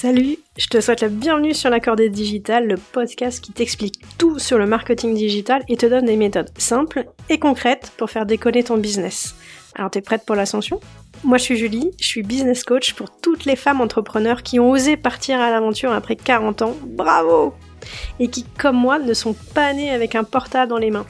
Salut, je te souhaite la bienvenue sur l'accordé digital, le podcast qui t'explique tout sur le marketing digital et te donne des méthodes simples et concrètes pour faire décoller ton business. Alors t'es prête pour l'ascension? Moi je suis Julie, je suis business coach pour toutes les femmes entrepreneurs qui ont osé partir à l'aventure après 40 ans. Bravo Et qui, comme moi, ne sont pas nées avec un portable dans les mains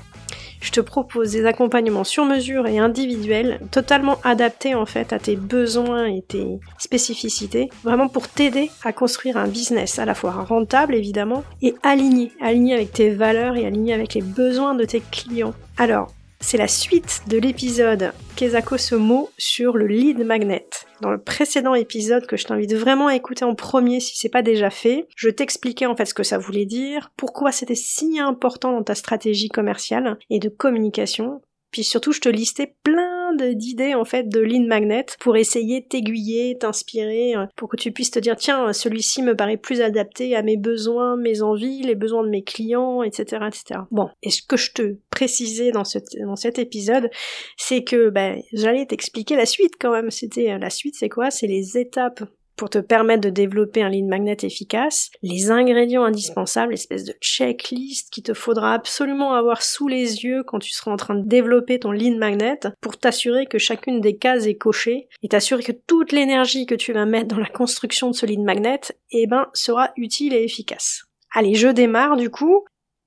je te propose des accompagnements sur mesure et individuels, totalement adaptés en fait à tes besoins et tes spécificités, vraiment pour t'aider à construire un business à la fois rentable évidemment et aligné, aligné avec tes valeurs et aligné avec les besoins de tes clients. Alors, c'est la suite de l'épisode Kezako Somo sur le lead magnet. Dans le précédent épisode que je t'invite vraiment à écouter en premier si c'est pas déjà fait, je t'expliquais en fait ce que ça voulait dire, pourquoi c'était si important dans ta stratégie commerciale et de communication, puis surtout je te listais plein d'idées en fait de lead magnet pour essayer t'aiguiller, t'inspirer, euh, pour que tu puisses te dire tiens celui-ci me paraît plus adapté à mes besoins, mes envies, les besoins de mes clients, etc. etc. Bon, et ce que je te précisais dans, ce, dans cet épisode, c'est que ben, j'allais t'expliquer la suite quand même. C'était euh, la suite, c'est quoi? C'est les étapes pour te permettre de développer un lead magnet efficace, les ingrédients indispensables, l'espèce de checklist qu'il te faudra absolument avoir sous les yeux quand tu seras en train de développer ton lead magnet pour t'assurer que chacune des cases est cochée et t'assurer que toute l'énergie que tu vas mettre dans la construction de ce lead magnet, eh ben, sera utile et efficace. Allez, je démarre du coup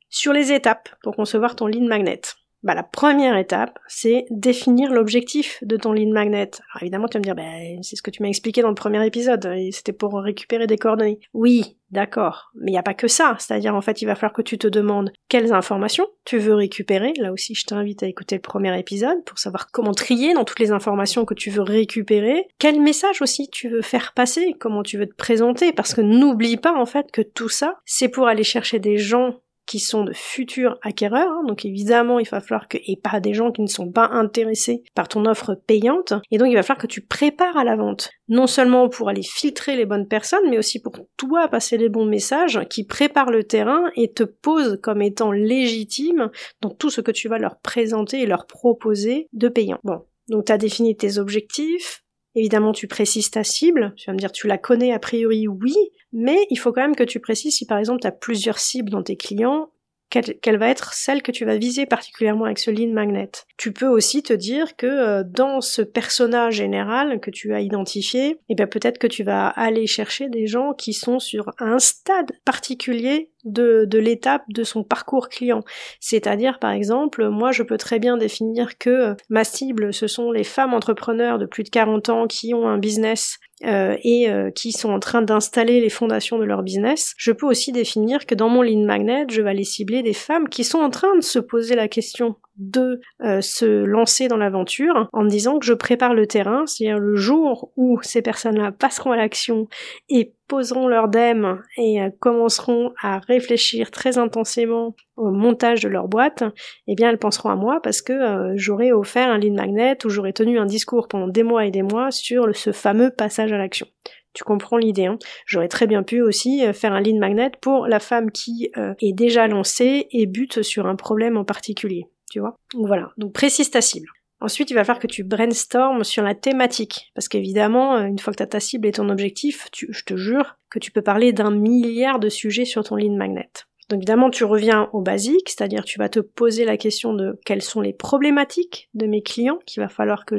sur les étapes pour concevoir ton lead magnet bah, la première étape, c'est définir l'objectif de ton lead magnet. Alors évidemment, tu vas me dire, bah, c'est ce que tu m'as expliqué dans le premier épisode, c'était pour récupérer des coordonnées. Oui, d'accord, mais il n'y a pas que ça. C'est-à-dire, en fait, il va falloir que tu te demandes quelles informations tu veux récupérer. Là aussi, je t'invite à écouter le premier épisode pour savoir comment trier dans toutes les informations que tu veux récupérer. Quel message aussi tu veux faire passer, comment tu veux te présenter, parce que n'oublie pas, en fait, que tout ça, c'est pour aller chercher des gens qui sont de futurs acquéreurs, hein. donc évidemment il va falloir que, et pas des gens qui ne sont pas intéressés par ton offre payante, et donc il va falloir que tu prépares à la vente, non seulement pour aller filtrer les bonnes personnes, mais aussi pour toi passer les bons messages qui préparent le terrain et te posent comme étant légitime dans tout ce que tu vas leur présenter et leur proposer de payant. Bon, donc tu as défini tes objectifs, Évidemment, tu précises ta cible. Tu vas me dire, tu la connais a priori, oui, mais il faut quand même que tu précises si par exemple tu as plusieurs cibles dans tes clients, quelle, va être celle que tu vas viser particulièrement avec ce lead magnet. Tu peux aussi te dire que euh, dans ce personnage général que tu as identifié, eh bien peut-être que tu vas aller chercher des gens qui sont sur un stade particulier de, de l'étape de son parcours client. C'est-à-dire, par exemple, moi, je peux très bien définir que euh, ma cible, ce sont les femmes entrepreneurs de plus de 40 ans qui ont un business euh, et euh, qui sont en train d'installer les fondations de leur business. Je peux aussi définir que dans mon lead magnet, je vais aller cibler des femmes qui sont en train de se poser la question de se lancer dans l'aventure en me disant que je prépare le terrain, c'est-à-dire le jour où ces personnes-là passeront à l'action et poseront leur DEM et euh, commenceront à réfléchir très intensément au montage de leur boîte, eh bien elles penseront à moi parce que euh, j'aurais offert un lead magnet ou j'aurais tenu un discours pendant des mois et des mois sur ce fameux passage à l'action. Tu comprends l'idée. Hein? J'aurais très bien pu aussi euh, faire un lead magnet pour la femme qui est déjà lancée et bute sur un problème en particulier. Donc voilà. Donc précise ta cible. Ensuite, il va falloir que tu brainstormes sur la thématique. Parce qu'évidemment, euh, une fois que tu as ta cible et ton objectif, je te jure que tu peux parler d'un milliard de sujets sur ton lead magnet. Donc évidemment, tu reviens au basique, c'est-à-dire tu vas te poser la question de quelles sont les problématiques de mes clients qu'il va falloir que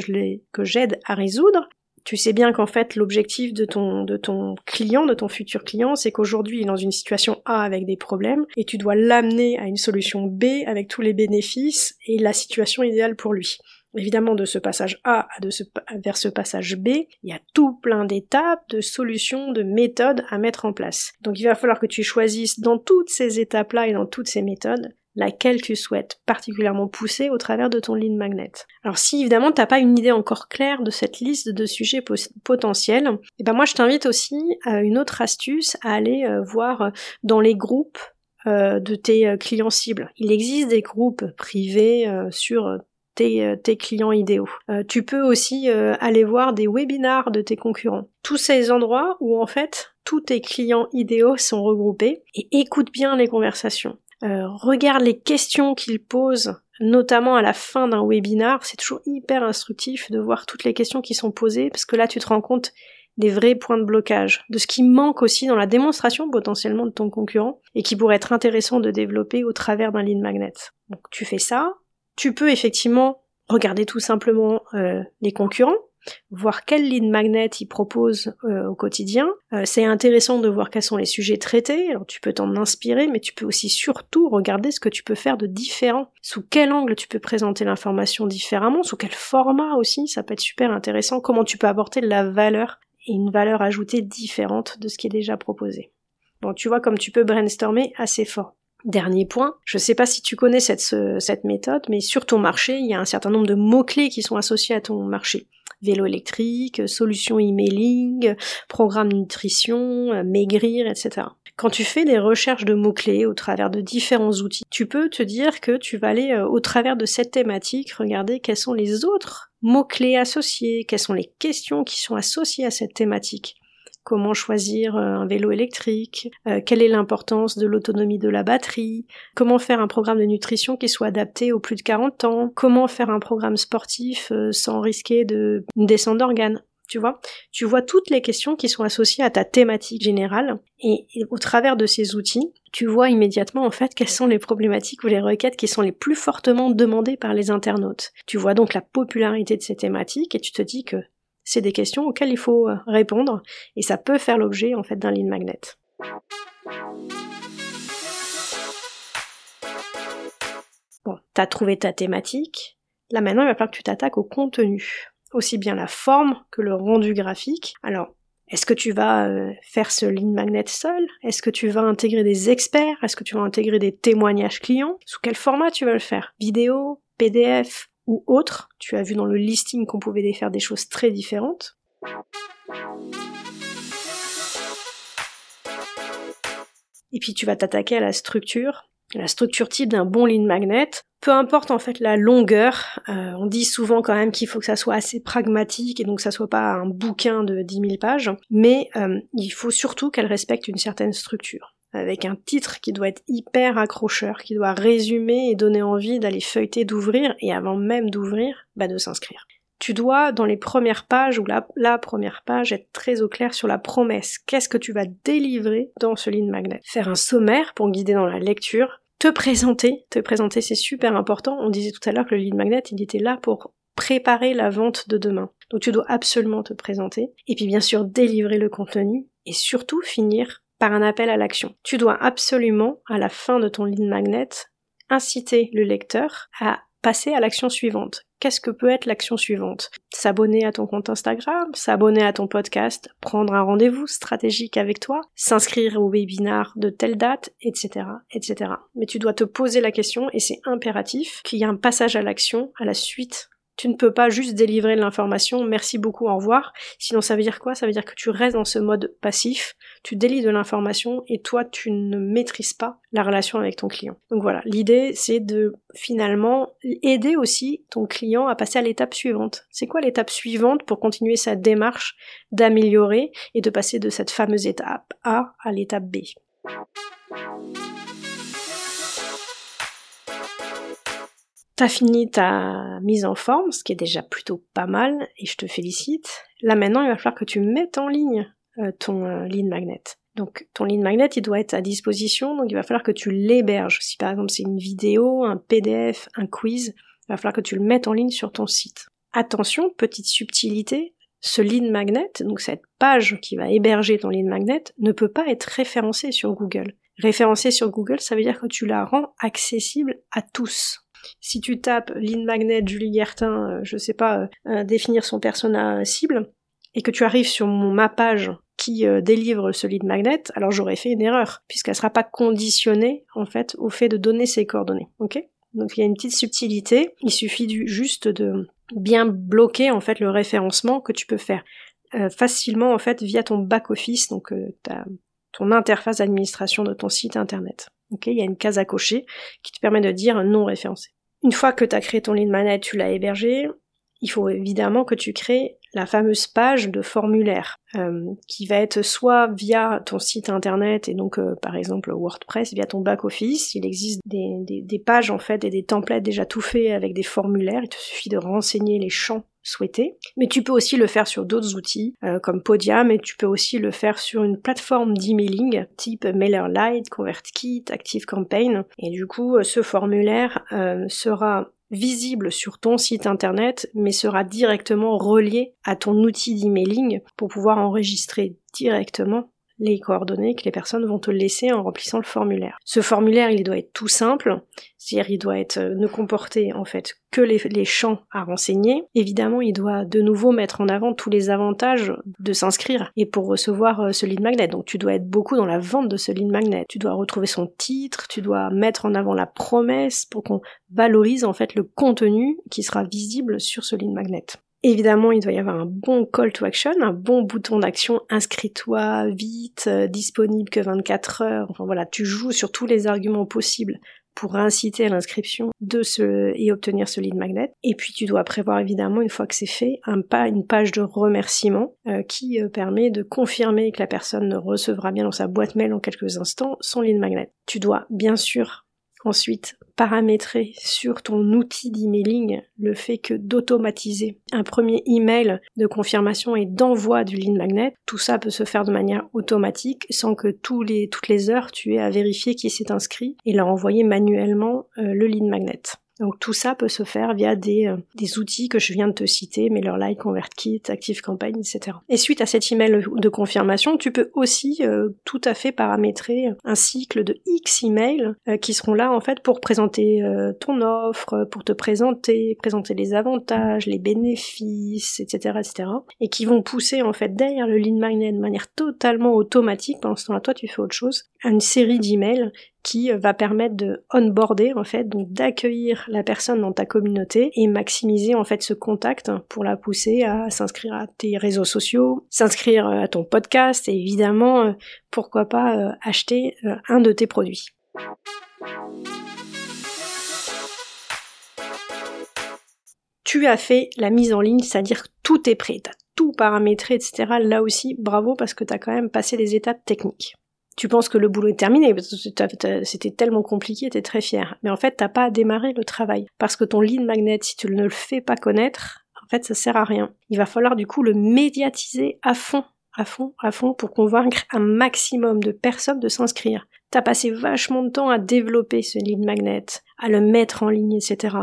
j'aide à résoudre. Tu sais bien qu'en fait, l'objectif de ton, client, de ton futur client, c'est qu'aujourd'hui, il est dans une situation A avec des problèmes, et tu dois l'amener à une solution B avec tous les bénéfices et la situation idéale pour lui. Évidemment, de ce passage A à vers ce passage B, il y a tout plein d'étapes, de solutions, de méthodes à mettre en place. Donc il va falloir que tu choisisses dans toutes ces étapes-là et dans toutes ces méthodes laquelle tu souhaites particulièrement pousser au travers de ton lead magnet. Alors si évidemment t'as pas une idée encore claire de cette liste de sujets potentiels, et eh ben moi je t'invite aussi à une autre astuce à aller euh, voir euh, dans les groupes euh, de tes clients cibles. Il existe des groupes privés sur tes, clients idéaux. tu peux aussi aller voir des webinars de tes concurrents. Tous ces endroits où en fait tous tes clients idéaux sont regroupés et écoute bien les conversations. Euh, regarde les questions qu'ils posent, notamment à la fin d'un webinar. C'est toujours hyper instructif de voir toutes les questions qui sont posées, parce que là tu te rends compte des vrais points de blocage, de ce qui manque aussi dans la démonstration potentiellement de ton concurrent et qui pourrait être intéressant de développer au travers d'un lead magnet. Donc tu fais ça, tu peux effectivement regarder tout simplement euh, les concurrents, voir quelle ligne magnet ils proposent euh, au quotidien. Euh, c'est intéressant de voir quels sont les sujets traités, alors tu peux t'en inspirer, mais tu peux aussi surtout regarder ce que tu peux faire de différent. Sous quel angle tu peux présenter l'information différemment, sous quel format aussi, ça peut être super intéressant, comment tu peux apporter de la valeur et une valeur ajoutée différente de ce qui est déjà proposé. Bon, tu vois comme tu peux brainstormer assez fort. Dernier point, je ne sais pas si tu connais cette, méthode, mais sur ton marché, il y a un certain nombre de mots-clés qui sont associés à ton marché vélo électrique, solutions emailing, programme nutrition, euh, maigrir, etc. Quand tu fais des recherches de mots-clés au travers de différents outils, tu peux te dire que tu vas aller euh, au travers de cette thématique regarder quels sont les autres mots-clés associés, quelles sont les questions qui sont associées à cette thématique comment choisir euh, un vélo électrique, euh, quelle est l'importance de l'autonomie de la batterie, comment faire un programme de nutrition qui soit adapté aux plus de 40 ans, comment faire un programme sportif euh, sans risquer de une descente d'organes. Tu vois, tu vois toutes les questions qui sont associées à ta thématique générale et, et au travers de ces outils, tu vois immédiatement en fait quelles sont les problématiques ou les requêtes qui sont les plus fortement demandées par les internautes. Tu vois donc la popularité de ces thématiques et tu te dis que c'est des questions auxquelles il faut euh, répondre et ça peut faire l'objet en fait d'un lead magnet. Bon, t'as trouvé ta thématique. Là maintenant, il va falloir que tu t'attaques au contenu, aussi bien la forme que le rendu graphique. Alors, est-ce que tu vas euh, faire ce lead magnet seul? Est-ce que tu vas intégrer des experts? Est-ce que tu vas intégrer des témoignages clients? Sous quel format tu vas le faire? Vidéo, PDF, ou autre. Tu as vu dans le listing qu'on pouvait faire des choses très différentes. Et puis tu vas t'attaquer à la structure, la structure type d'un bon lead magnet. Peu importe en fait la longueur, euh, on dit souvent quand même qu'il faut que ça soit assez pragmatique et donc que ça soit pas un bouquin de 10 000 pages, mais euh, il faut surtout qu'elle respecte une certaine structure avec un titre qui doit être hyper accrocheur, qui doit résumer et donner envie d'aller feuilleter, d'ouvrir, et avant même d'ouvrir, bah de s'inscrire. Tu dois, dans les premières pages ou la, la première page, être très au clair sur la promesse. Qu'est-ce que tu vas délivrer dans ce lead magnet? Faire un sommaire pour guider dans la lecture, te présenter, te présenter c'est super important. On disait tout à l'heure que le lead magnet, il était là pour préparer la vente de demain. Donc tu dois absolument te présenter. Et puis bien sûr délivrer le contenu et surtout finir par un appel à l'action. Tu dois absolument, à la fin de ton lead magnet, inciter le lecteur à passer à l'action suivante. Qu'est-ce que peut être l'action suivante? S'abonner à ton compte Instagram, s'abonner à ton podcast, prendre un rendez-vous stratégique avec toi, s'inscrire au webinar de telle date, etc., etc. Mais tu dois te poser la question et c'est impératif qu'il y ait un passage à l'action à la suite tu ne peux pas juste délivrer l'information, merci beaucoup, au revoir. Sinon, ça veut dire quoi? Ça veut dire que tu restes dans ce mode passif, tu délivres de l'information et toi, tu ne maîtrises pas la relation avec ton client. Donc voilà, l'idée, c'est de finalement aider aussi ton client à passer à l'étape suivante. C'est quoi l'étape suivante pour continuer sa démarche d'améliorer et de passer de cette fameuse étape A à l'étape B? T'as fini ta mise en forme, ce qui est déjà plutôt pas mal, et je te félicite. Là maintenant, il va falloir que tu mettes en ligne euh, ton euh, lead magnet. Donc ton lead magnet, il doit être à disposition, donc il va falloir que tu l'héberges. Si par exemple c'est une vidéo, un PDF, un quiz, il va falloir que tu le mettes en ligne sur ton site. Attention, petite subtilité, ce lead magnet, donc cette page qui va héberger ton lead magnet, ne peut pas être référencée sur Google. Référencée sur Google, ça veut dire que tu la rends accessible à tous. Si tu tapes Lead Magnet, Julie Guertin, euh, je sais pas, euh, euh, définir son persona cible, et que tu arrives sur ma page qui délivre ce lead magnet, alors j'aurais fait une erreur, puisqu'elle sera pas conditionnée, en fait, au fait de donner ses coordonnées. Ok? Donc il y a une petite subtilité, il suffit du, juste de bien bloquer, en fait, le référencement que tu peux faire facilement, en fait, via ton back-office, donc ton interface d'administration de ton site internet. Ok, il y a une case à cocher qui te permet de dire non référencé. Une fois que tu as créé ton lead magnet, tu l'as hébergé, il faut évidemment que tu crées la fameuse page de formulaire euh, qui va être soit via ton site internet et donc euh, par exemple WordPress via ton back office il existe des, des, pages en fait et des templates déjà tout faits avec des formulaires il te suffit de renseigner les champs souhaité. Mais tu peux aussi le faire sur d'autres outils euh, comme Podium et tu peux aussi le faire sur une plateforme d'emailing type MailerLite, ConvertKit, ActiveCampaign. Et du coup, euh, ce formulaire euh, sera visible sur ton site internet, mais sera directement relié à ton outil d'emailing pour pouvoir enregistrer directement les coordonnées que les personnes vont te laisser en remplissant le formulaire. Ce formulaire, il doit être tout simple, c'est-à-dire il doit être euh, ne comporter en fait que les, champs à renseigner. Évidemment, il doit de nouveau mettre en avant tous les avantages de s'inscrire et pour recevoir euh, ce lead magnet. Donc tu dois être beaucoup dans la vente de ce lead magnet. Tu dois retrouver son titre, tu dois mettre en avant la promesse pour qu'on valorise en fait le contenu qui sera visible sur ce lead magnet. Évidemment, il doit y avoir un bon call to action, un bon bouton d'action, inscris-toi vite, euh, disponible que 24 heures. Enfin voilà, tu joues sur tous les arguments possibles pour inciter à l'inscription de ce et obtenir ce lead magnet. Et puis tu dois prévoir évidemment une fois que c'est fait un pas une page de remerciement euh, qui euh, permet de confirmer que la personne recevra bien dans sa boîte mail en quelques instants son lead magnet. Tu dois bien sûr Ensuite, paramétrer sur ton outil d'emailing le fait que d'automatiser un premier email de confirmation et d'envoi du lead magnet. Tout ça peut se faire de manière automatique sans que les, toutes les heures tu aies à vérifier qui s'est inscrit et leur envoyer manuellement euh, le lead magnet. Donc tout ça peut se faire via des, euh, des outils que je viens de te citer, MailerLite, ConvertKit, ActiveCampaign, etc. Et suite à cet email de confirmation, tu peux aussi euh, tout à fait paramétrer un cycle de X emails euh, qui seront là en fait pour présenter ton offre, pour te présenter, présenter les avantages, les bénéfices, etc., etc. Et qui vont pousser en fait derrière le lead magnet de manière totalement automatique. Pendant ce temps-là, toi tu fais autre chose, une série d'emails qui euh, va permettre de onboarder en fait, donc d'accueillir la personne dans ta communauté et maximiser en fait ce contact pour la pousser à s'inscrire à tes réseaux sociaux, s'inscrire euh, à ton podcast et évidemment euh, pourquoi pas acheter un de tes produits. Tu as fait la mise en ligne, c'est-à-dire tout est prêt, t'as tout paramétré, etc. Là aussi, bravo parce que t'as quand même passé des étapes techniques tu penses que le boulot est terminé, c'était tellement compliqué, t'es très fier. Mais en fait, t'as pas à démarrer le travail. Parce que ton lead magnet, si tu ne le fais pas connaître, en fait, ça sert à rien. Il va falloir du coup le médiatiser à fond, à fond, à fond, pour convaincre un maximum de personnes de s'inscrire. T'as passé vachement de temps à développer ce lead magnet, à le mettre en ligne, etc.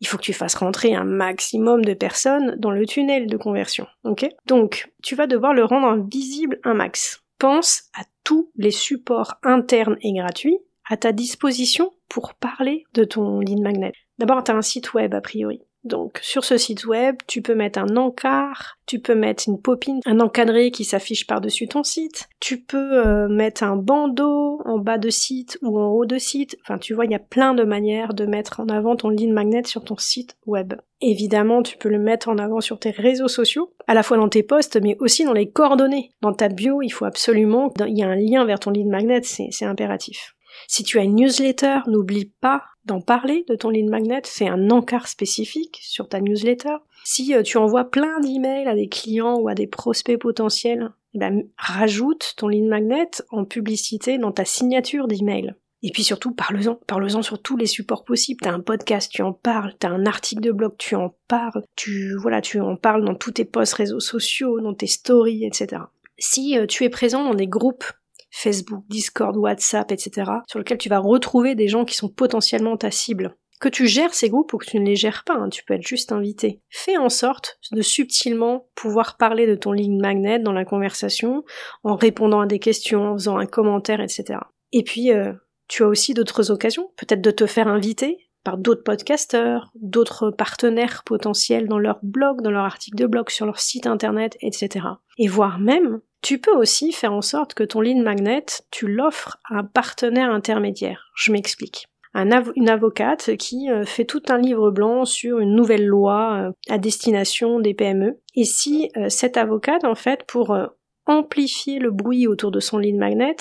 Il faut que tu fasses rentrer un maximum de personnes dans le tunnel de conversion, ok? Donc, tu vas devoir le rendre visible un max pense à tous les supports internes et gratuits à ta disposition pour parler de ton lead magnet. D'abord, tu as un site web a priori. Donc sur ce site web, tu peux mettre un encart, tu peux mettre une popine, un encadré qui s'affiche par-dessus ton site, tu peux euh, mettre un bandeau en bas de site ou en haut de site. Enfin, tu vois, il y a plein de manières de mettre en avant ton lead magnet sur ton site web. Évidemment, tu peux le mettre en avant sur tes réseaux sociaux, à la fois dans tes posts, mais aussi dans les coordonnées. Dans ta bio, il faut absolument qu'il y ait un lien vers ton lead magnet, c'est impératif. Si tu as une newsletter, n'oublie pas d'en parler de ton lead magnet, c'est un encart spécifique sur ta newsletter. Si euh, tu envoies plein d'emails à des clients ou à des prospects potentiels, eh ben, rajoute ton lead magnet en publicité dans ta signature d'email. Et puis surtout, parle-en, parle-en sur tous les supports possibles. T'as un podcast, tu en parles, t'as un article de blog, tu en parles, tu, voilà, tu en parles dans tous tes posts réseaux sociaux, dans tes stories, etc. Si euh, tu es présent dans des groupes Facebook, Discord, WhatsApp, etc., sur lequel tu vas retrouver des gens qui sont potentiellement ta cible. Que tu gères ces groupes ou que tu ne les gères pas, hein, tu peux être juste invité. Fais en sorte de subtilement pouvoir parler de ton ligne magnet dans la conversation, en répondant à des questions, en faisant un commentaire, etc. Et puis, euh, tu as aussi d'autres occasions, peut-être de te faire inviter par d'autres podcasteurs, d'autres partenaires potentiels dans leur blog, dans leur article de blog, sur leur site internet, etc. Et voire même tu peux aussi faire en sorte que ton lead magnet, tu l'offres à un partenaire intermédiaire. Je m'explique. une avocate qui euh, fait tout un livre blanc sur une nouvelle loi euh, à destination des PME. Et si euh, cette avocate, en fait, pour amplifier le bruit autour de son lead magnet,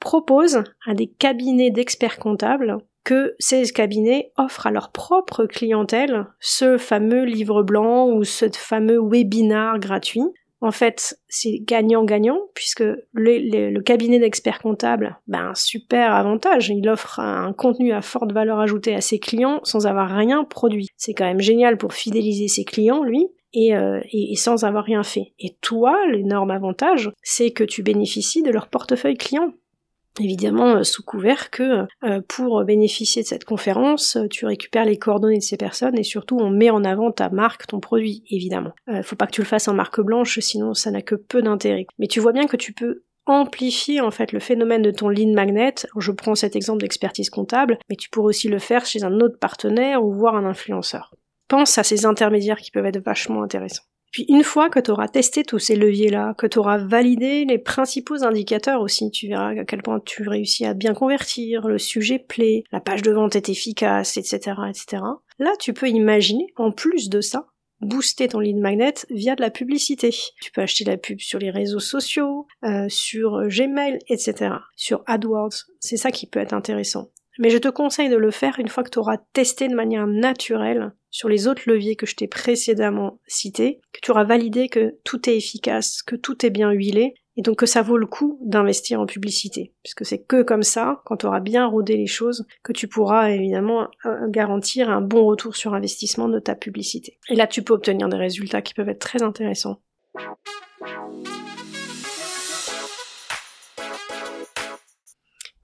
propose à des cabinets d'experts comptables que ces cabinets offrent à leur propre clientèle ce fameux livre blanc ou ce fameux webinar gratuit en fait, c'est gagnant-gagnant, puisque le, cabinet d'experts comptables, ben, un super avantage. Il offre un contenu à forte valeur ajoutée à ses clients sans avoir rien produit. C'est quand même génial pour fidéliser ses clients, lui. et, et, sans avoir rien fait. Et toi, l'énorme avantage, c'est que tu bénéficies de leur portefeuille client évidemment sous couvert que pour bénéficier de cette conférence, tu récupères les coordonnées de ces personnes et surtout on met en avant ta marque, ton produit, évidemment. faut pas que tu le fasses en marque blanche, sinon ça n'a que peu d'intérêt. Mais tu vois bien que tu peux amplifier en fait le phénomène de ton lead magnet. Je prends cet exemple d'expertise comptable, mais tu pourrais aussi le faire chez un autre partenaire ou voir un influenceur. Pense à ces intermédiaires qui peuvent être vachement intéressants. Puis une fois que tu auras testé tous ces leviers-là, que tu auras validé les principaux indicateurs aussi, tu verras à quel point tu réussis à bien convertir, le sujet plaît, la page de vente est efficace, etc., etc. Là, tu peux imaginer, en plus de ça, booster ton lead magnet via de la publicité. Tu peux acheter la pub sur les réseaux sociaux, euh, sur Gmail, etc. Sur AdWords. C'est ça qui peut être intéressant. Mais je te conseille de le faire une fois que tu auras testé de manière naturelle sur les autres leviers que je t'ai précédemment cités, que tu auras validé que tout est efficace, que tout est bien huilé, et donc que ça vaut le coup d'investir en publicité, puisque c'est que comme ça, quand tu auras bien rodé les choses, que tu pourras évidemment euh, garantir un bon retour sur investissement de ta publicité. Et là, tu peux obtenir des résultats qui peuvent être très intéressants.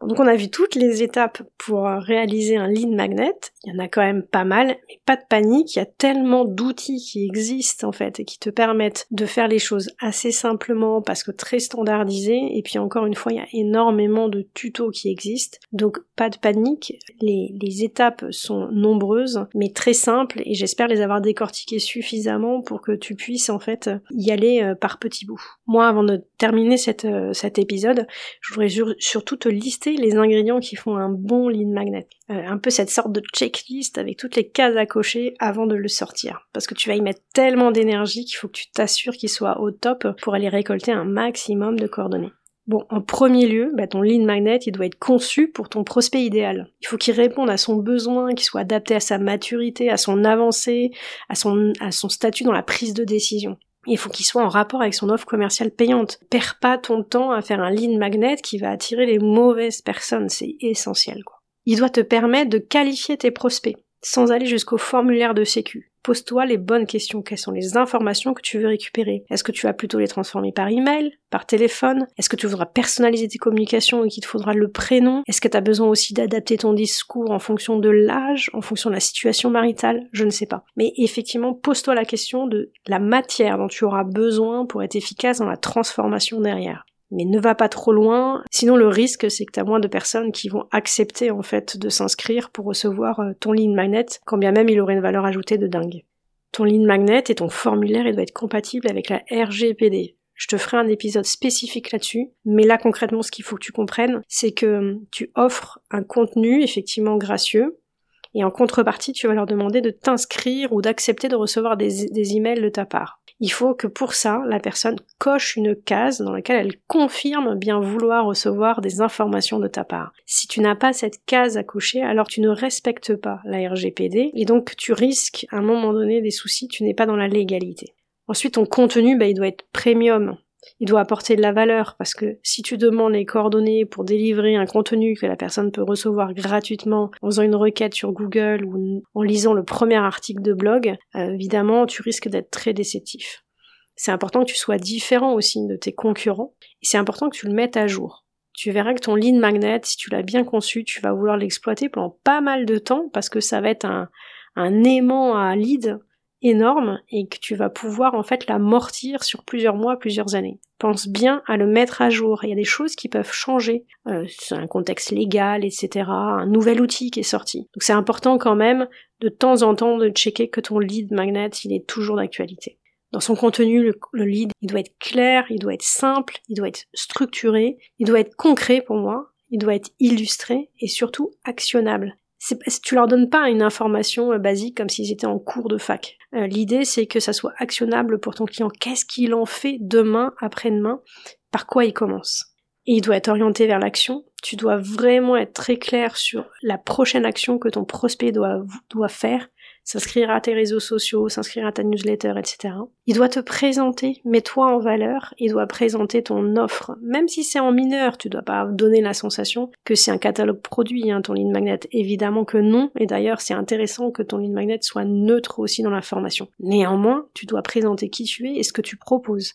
Donc on a vu toutes les étapes pour réaliser un lead magnet. Il y en a quand même pas mal, mais pas de panique. Il y a tellement d'outils qui existent en fait et qui te permettent de faire les choses assez simplement parce que très standardisés. Et puis encore une fois, il y a énormément de tutos qui existent. Donc pas de panique. Les, étapes sont nombreuses, mais très simples et j'espère les avoir décortiquées suffisamment pour que tu puisses en fait y aller euh, par petits bouts. Moi, avant de terminer euh, cet épisode, je voudrais surtout te lister les ingrédients qui font un bon lead magnet. Euh, un peu cette sorte de checklist avec toutes les cases à cocher avant de le sortir. Parce que tu vas y mettre tellement d'énergie qu'il faut que tu t'assures qu'il soit au top pour aller récolter un maximum de coordonnées. Bon, en premier lieu, bah, ton lead magnet, il doit être conçu pour ton prospect idéal. Il faut qu'il réponde à son besoin, qu'il soit adapté à sa maturité, à son avancée, à son statut dans la prise de décision. Il faut qu'il soit en rapport avec son offre commerciale payante. Perds pas ton temps à faire un lead magnet qui va attirer les mauvaises personnes, c'est essentiel quoi. Il doit te permettre de qualifier tes prospects sans aller jusqu'au formulaire de sécu. Pose-toi les bonnes questions. Quelles sont les informations que tu veux récupérer? Est-ce que tu vas plutôt les transformer par email, par téléphone? Est-ce que tu voudras personnaliser tes communications et qu'il te faudra le prénom? Est-ce que tu as besoin aussi d'adapter ton discours en fonction de l'âge, en fonction de la situation maritale? Je ne sais pas. Mais effectivement, pose-toi la question de la matière dont tu auras besoin pour être efficace dans la transformation derrière mais ne va pas trop loin, sinon le risque c'est que tu as moins de personnes qui vont accepter en fait de s'inscrire pour recevoir euh, ton lead magnet, quand bien même il aurait une valeur ajoutée de dingue. Ton lead magnet et ton formulaire il doit être compatible avec la RGPD. Je te ferai un épisode spécifique là-dessus, mais là concrètement ce qu'il faut que tu comprennes, c'est que tu offres un contenu effectivement gracieux, et en contrepartie tu vas leur demander de t'inscrire ou d'accepter de recevoir des, emails de ta part il faut que pour ça, la personne coche une case dans laquelle elle confirme bien vouloir recevoir des informations de ta part. Si tu n'as pas cette case à cocher, alors tu ne respectes pas la RGPD et donc tu risques à un moment donné des soucis, tu n'es pas dans la légalité. Ensuite, ton contenu, bah, il doit être premium il doit apporter de la valeur parce que si tu demandes les coordonnées pour délivrer un contenu que la personne peut recevoir gratuitement en faisant une requête sur Google ou en lisant le premier article de blog, euh, évidemment tu risques d'être très déceptif. C'est important que tu sois différent aussi de tes concurrents et c'est important que tu le mettes à jour. Tu verras que ton lead magnet, si tu l'as bien conçu, tu vas vouloir l'exploiter pendant pas mal de temps parce que ça va être un, un aimant à lead énorme et que tu vas pouvoir en fait l'amortir sur plusieurs mois, plusieurs années. Pense bien à le mettre à jour. Il y a des choses qui peuvent changer. Euh, c'est un contexte légal, etc. Un nouvel outil qui est sorti. Donc c'est important quand même de temps en temps de checker que ton lead magnet il est toujours d'actualité. Dans son contenu, le, le, lead, il doit être clair, il doit être simple, il doit être structuré, il doit être concret pour moi, il doit être illustré et surtout actionnable tu leur donnes pas une information euh, basique comme s'ils étaient en cours de fac. Euh, l'idée c'est que ça soit actionnable pour ton client. Qu'est-ce qu'il en fait demain, après-demain? Par quoi il commence? Il doit être orienté vers l'action. Tu dois vraiment être très clair sur la prochaine action que ton prospect doit faire s'inscrire à tes réseaux sociaux, s'inscrire à ta newsletter, etc. Il doit te présenter, mets-toi en valeur, il doit présenter ton offre. Même si c'est en mineur, tu dois pas donner la sensation que c'est un catalogue produit, hein, ton lead magnet. Évidemment que non, et d'ailleurs c'est intéressant que ton lead magnet soit neutre aussi dans la formation. Néanmoins, tu dois présenter qui tu es et ce que tu proposes.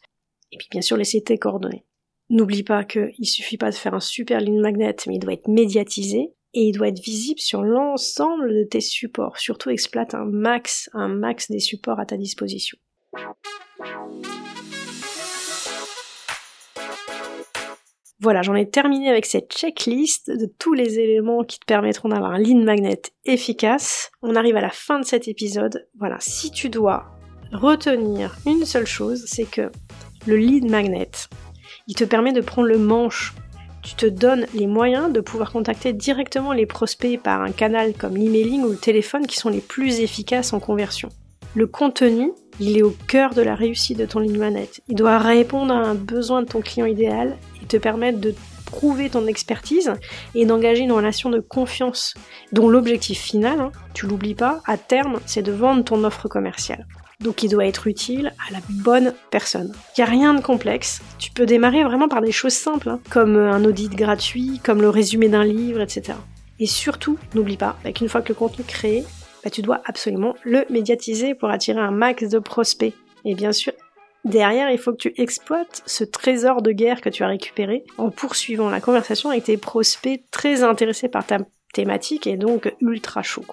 Et puis bien sûr laisser tes coordonnées. N'oublie pas qu'il suffit pas de faire un super lead magnet, mais il doit être médiatisé et il doit être visible sur l'ensemble de tes supports. Surtout exploite un max, un max des supports à ta disposition. Voilà, j'en ai terminé avec cette checklist de tous les éléments qui te permettront d'avoir un lead magnet efficace. On arrive à la fin de cet épisode. Voilà, si tu dois retenir une seule chose, c'est que le lead magnet, il te permet de prendre le manche. Tu te donnes les moyens de pouvoir contacter directement les prospects par un canal comme l'emailing ou le téléphone qui sont les plus efficaces en conversion. Le contenu, il est au cœur de la réussite de ton lead magnet. Il doit répondre à un besoin de ton client idéal et te permettre de prouver ton expertise et d'engager une relation de confiance dont l'objectif final, hein, tu l'oublies pas, à terme, c'est de vendre ton offre commerciale donc il doit être utile à la bonne personne. Il n'y a rien de complexe, tu peux démarrer vraiment par des choses simples, hein, comme un audit gratuit, comme le résumé d'un livre, etc. Et surtout, n'oublie pas bah, qu'une fois que le contenu est créé, bah, tu dois absolument le médiatiser pour attirer un max de prospects. Et bien sûr, derrière, il faut que tu exploites ce trésor de guerre que tu as récupéré en poursuivant la conversation avec tes prospects très intéressés par ta thématique et donc ultra chaud.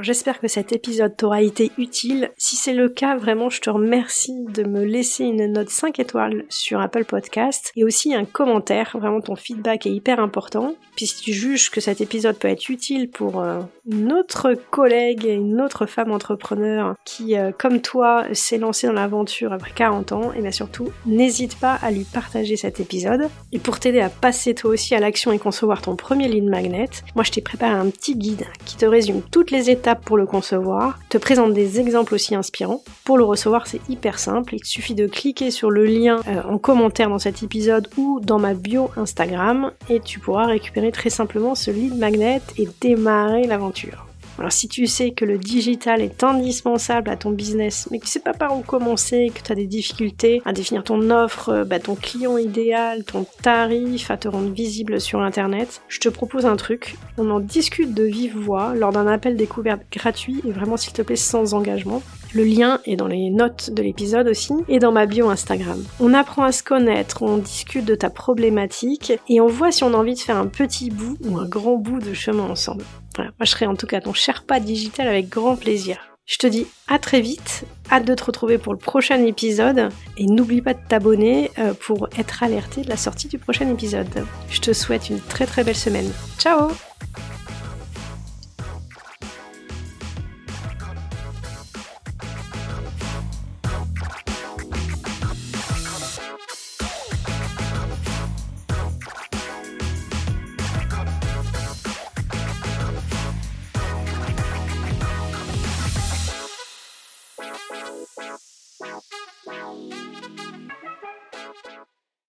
J'espère que cet épisode t'aura été utile. Si c'est le cas, vraiment, je te remercie de me laisser une note 5 étoiles sur Apple Podcast et aussi un commentaire. Vraiment, ton feedback est hyper important. Puis si tu juges que cet épisode peut être utile pour euh, une autre collègue, une autre femme entrepreneur qui, euh, comme toi, s'est lancée dans l'aventure après 40 ans, et bien surtout, n'hésite pas à lui partager cet épisode. Et pour t'aider à passer toi aussi à l'action et concevoir ton premier lead magnet, moi je t'ai préparé un petit guide qui te résume toutes les étapes pour le concevoir, te présente des exemples aussi inspirants. Pour le recevoir, c'est hyper simple, il suffit de cliquer sur le lien euh, en commentaire dans cet épisode ou dans ma bio Instagram et tu pourras récupérer très simplement ce lead magnet et démarrer l'aventure. Alors si tu sais que le digital est indispensable à ton business, mais que tu sais pas par où commencer, que tu as des difficultés à définir ton offre, euh, bah, ton client idéal, ton tarif, à te rendre visible sur internet, je te propose un truc. On en discute de vive voix lors d'un appel découverte gratuit et vraiment s'il te plaît sans engagement. Le lien est dans les notes de l'épisode aussi et dans ma bio Instagram. On apprend à se connaître, on discute de ta problématique et on voit si on a envie de faire un petit bout ou un grand bout de chemin ensemble. Moi je serai en tout cas ton pas digital avec grand plaisir. Je te dis à très vite, hâte de te retrouver pour le prochain épisode et n'oublie pas de t'abonner euh, pour être alerté de la sortie du prochain épisode. Je te souhaite une très très belle semaine. Ciao